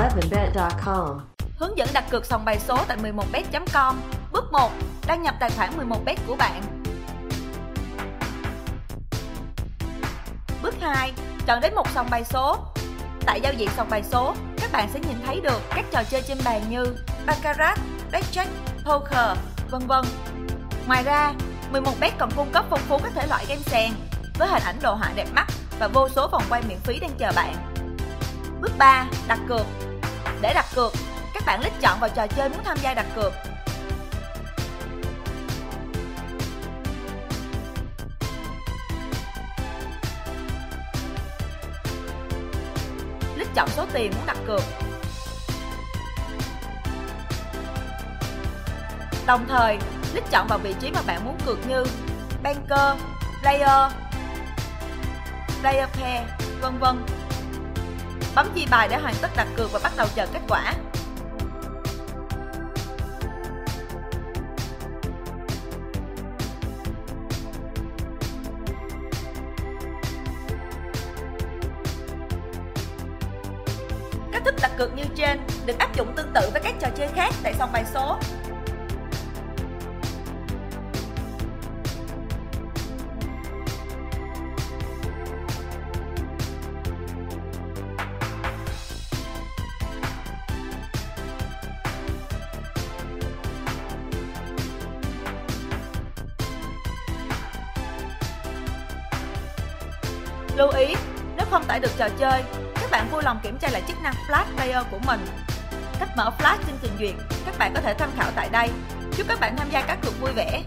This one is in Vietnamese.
11bet.com. Hướng dẫn đặt cược sòng bài số tại 11bet.com. Bước 1. Đăng nhập tài khoản 11bet của bạn. Bước 2. Chọn đến một sòng bài số. Tại giao diện sòng bài số, các bạn sẽ nhìn thấy được các trò chơi trên bàn như Baccarat, Blackjack, Poker, vân vân. Ngoài ra, 11bet còn cung cấp phong phú các thể loại game sàn với hình ảnh đồ họa đẹp mắt và vô số vòng quay miễn phí đang chờ bạn. Bước 3. Đặt cược để đặt cược, các bạn lít chọn vào trò chơi muốn tham gia đặt cược. Lít chọn số tiền muốn đặt cược. Đồng thời, lít chọn vào vị trí mà bạn muốn cược như Banker, Player, Player Pair, vân vân. Bấm chi bài để hoàn tất đặt cược và bắt đầu chờ kết quả. Cách thức đặt cược như trên được áp dụng tương tự với các trò chơi khác tại sòng bài số. Lưu ý, nếu không tải được trò chơi, các bạn vui lòng kiểm tra lại chức năng Flash Player của mình. Cách mở Flash trên trình duyệt, các bạn có thể tham khảo tại đây. Chúc các bạn tham gia các cuộc vui vẻ.